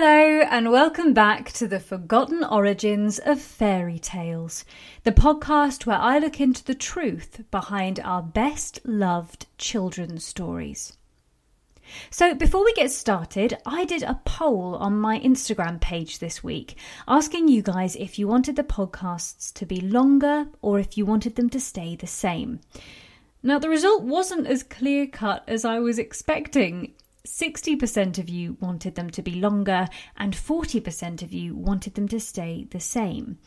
Hello, and welcome back to the Forgotten Origins of Fairy Tales, the podcast where I look into the truth behind our best loved children's stories. So, before we get started, I did a poll on my Instagram page this week asking you guys if you wanted the podcasts to be longer or if you wanted them to stay the same. Now, the result wasn't as clear cut as I was expecting. 60% of you wanted them to be longer, and 40% of you wanted them to stay the same.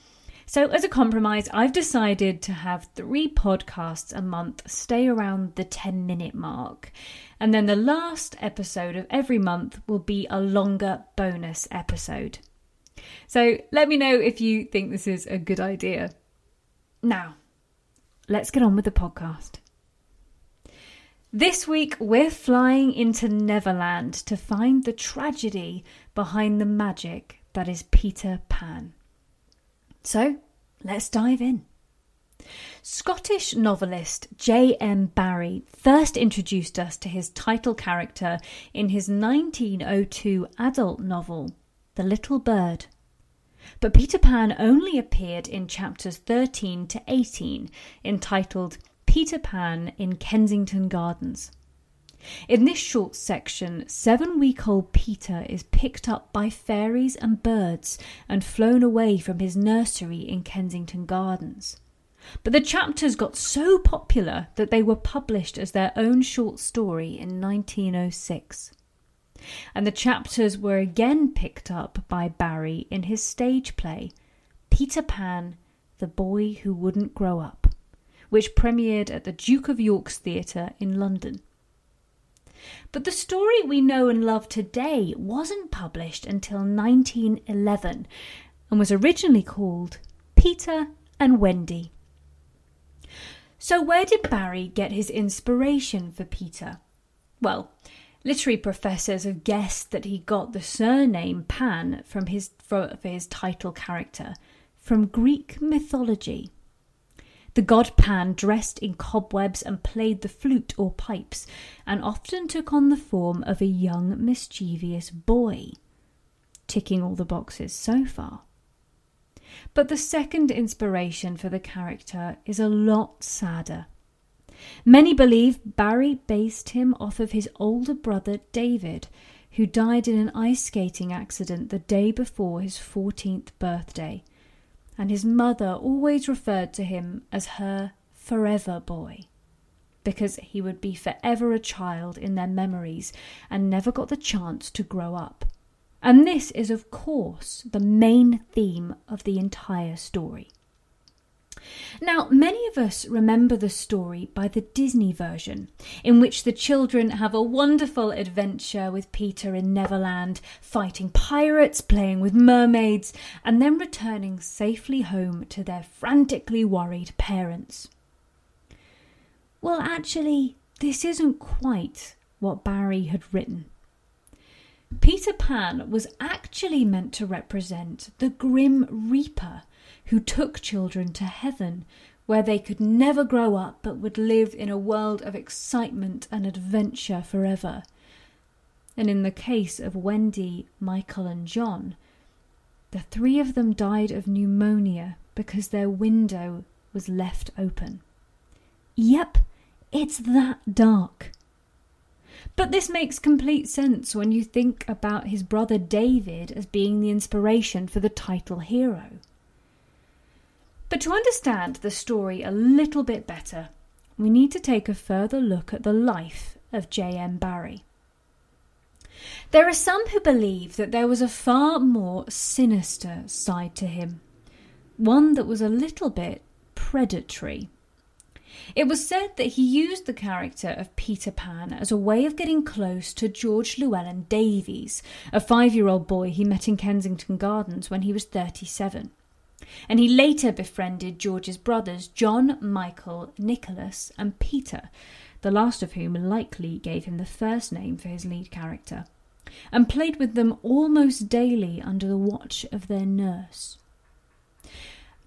So, as a compromise, I've decided to have three podcasts a month stay around the 10 minute mark. And then the last episode of every month will be a longer bonus episode. So, let me know if you think this is a good idea. Now, let's get on with the podcast. This week, we're flying into Neverland to find the tragedy behind the magic that is Peter Pan. So, let's dive in. Scottish novelist J.M. Barrie first introduced us to his title character in his 1902 adult novel, The Little Bird. But Peter Pan only appeared in chapters 13 to 18, entitled Peter Pan in Kensington Gardens. In this short section, seven week old Peter is picked up by fairies and birds and flown away from his nursery in Kensington Gardens. But the chapters got so popular that they were published as their own short story in 1906. And the chapters were again picked up by Barrie in his stage play, Peter Pan, the Boy Who Wouldn't Grow Up, which premiered at the Duke of York's Theatre in London. But the story we know and love today wasn't published until 1911 and was originally called Peter and Wendy. So, where did Barrie get his inspiration for Peter? Well, literary professors have guessed that he got the surname Pan from his, for, his title character from Greek mythology. The god Pan dressed in cobwebs and played the flute or pipes, and often took on the form of a young, mischievous boy. Ticking all the boxes so far. But the second inspiration for the character is a lot sadder. Many believe Barrie based him off of his older brother David, who died in an ice skating accident the day before his 14th birthday, and his mother always referred to him as her forever boy, because he would be forever a child in their memories and never got the chance to grow up. And this is, of course, the main theme of the entire story. Now, many of us remember the story by the Disney version, in which the children have a wonderful adventure with Peter in Neverland, fighting pirates, playing with mermaids, and then returning safely home to their frantically worried parents. Well, actually, this isn't quite what Barrie had written. Peter Pan was actually meant to represent the Grim Reaper who took children to heaven, where they could never grow up but would live in a world of excitement and adventure forever. And in the case of Wendy, Michael, and John, the three of them died of pneumonia because their window was left open. Yep, it's that dark. But this makes complete sense when you think about his brother David as being the inspiration for the title hero. But to understand the story a little bit better, we need to take a further look at the life of J.M. Barrie. There are some who believe that there was a far more sinister side to him. one that was a little bit predatory. It was said that he used the character of Peter Pan as a way of getting close to George Llewelyn Davies, a five year old boy he met in Kensington Gardens when he was 37. And he later befriended George's brothers, John, Michael, Nicholas, and Peter, the last of whom likely gave him the first name for his lead character, and played with them almost daily under the watch of their nurse.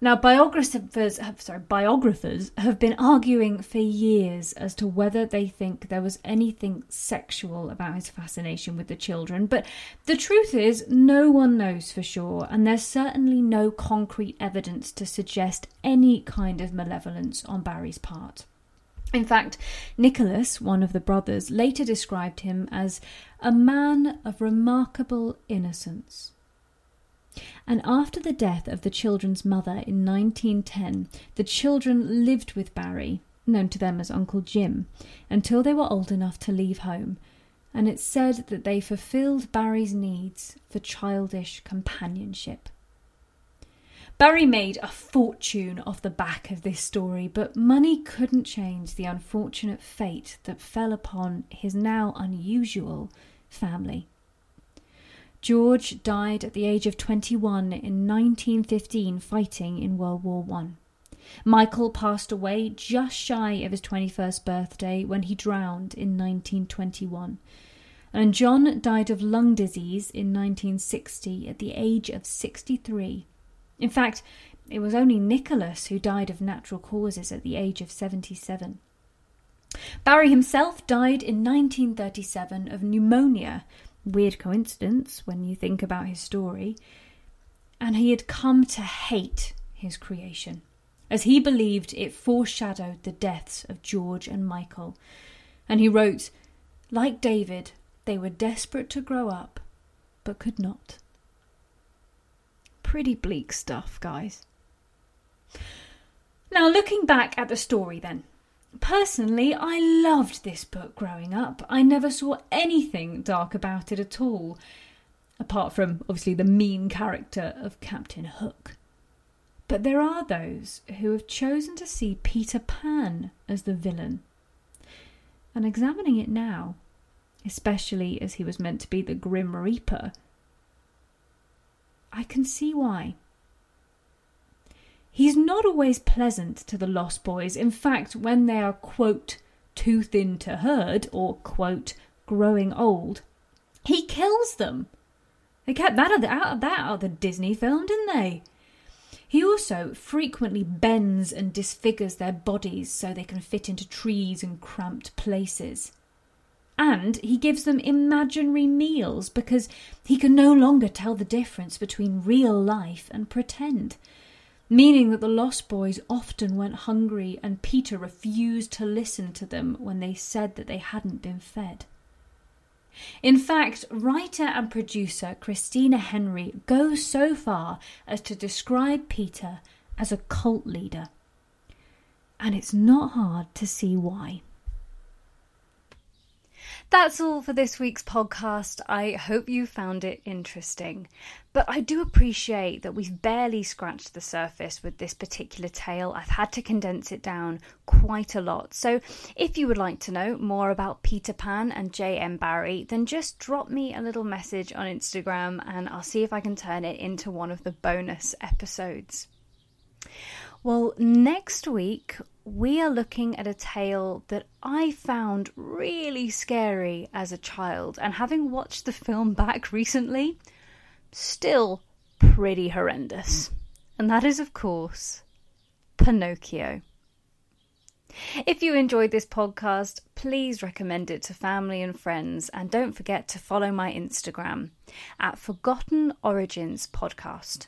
Now, biographers have, sorry, biographers have been arguing for years as to whether they think there was anything sexual about his fascination with the children, but the truth is, no one knows for sure, and there's certainly no concrete evidence to suggest any kind of malevolence on Barrie's part. In fact, Nicholas, one of the brothers, later described him as a man of remarkable innocence. And after the death of the children's mother in 1910, the children lived with Barrie, known to them as Uncle Jim, until they were old enough to leave home. And it's said that they fulfilled Barrie's needs for childish companionship. Barrie made a fortune off the back of this story, but money couldn't change the unfortunate fate that fell upon his now unusual family. George died at the age of 21 in 1915 fighting in World War One. Michael passed away just shy of his 21st birthday when he drowned in 1921. And John died of lung disease in 1960 at the age of 63. In fact, it was only Nicholas who died of natural causes at the age of 77. Barrie himself died in 1937 of pneumonia Weird coincidence when you think about his story. And he had come to hate his creation, as he believed it foreshadowed the deaths of George and Michael. And he wrote, like David, they were desperate to grow up, but could not. Pretty bleak stuff, guys. Now, looking back at the story, then, Personally, I loved this book growing up. I never saw anything dark about it at all, apart from obviously the mean character of Captain Hook. But there are those who have chosen to see Peter Pan as the villain. And examining it now, especially as he was meant to be the Grim Reaper, I can see why. He's not always pleasant to the Lost Boys. In fact, when they are, quote, too thin to herd, or, quote, growing old, he kills them. They kept that out of that the Disney film, didn't they? He also frequently bends and disfigures their bodies so they can fit into trees and cramped places. And he gives them imaginary meals because he can no longer tell the difference between real life and pretend meaning that the Lost Boys often went hungry and Peter refused to listen to them when they said that they hadn't been fed. In fact, writer and producer Christina Henry goes so far as to describe Peter as a cult leader. And it's not hard to see why. That's all for this week's podcast. I hope you found it interesting. But I do appreciate that we've barely scratched the surface with this particular tale. I've had to condense it down quite a lot. So if you would like to know more about Peter Pan and J.M. Barrie, then just drop me a little message on Instagram and I'll see if I can turn it into one of the bonus episodes. Well, next week we are looking at a tale that I found really scary as a child, and having watched the film back recently, still pretty horrendous. And that is, of course, Pinocchio. If you enjoyed this podcast, please recommend it to family and friends, and don't forget to follow my Instagram at Forgotten Origins Podcast.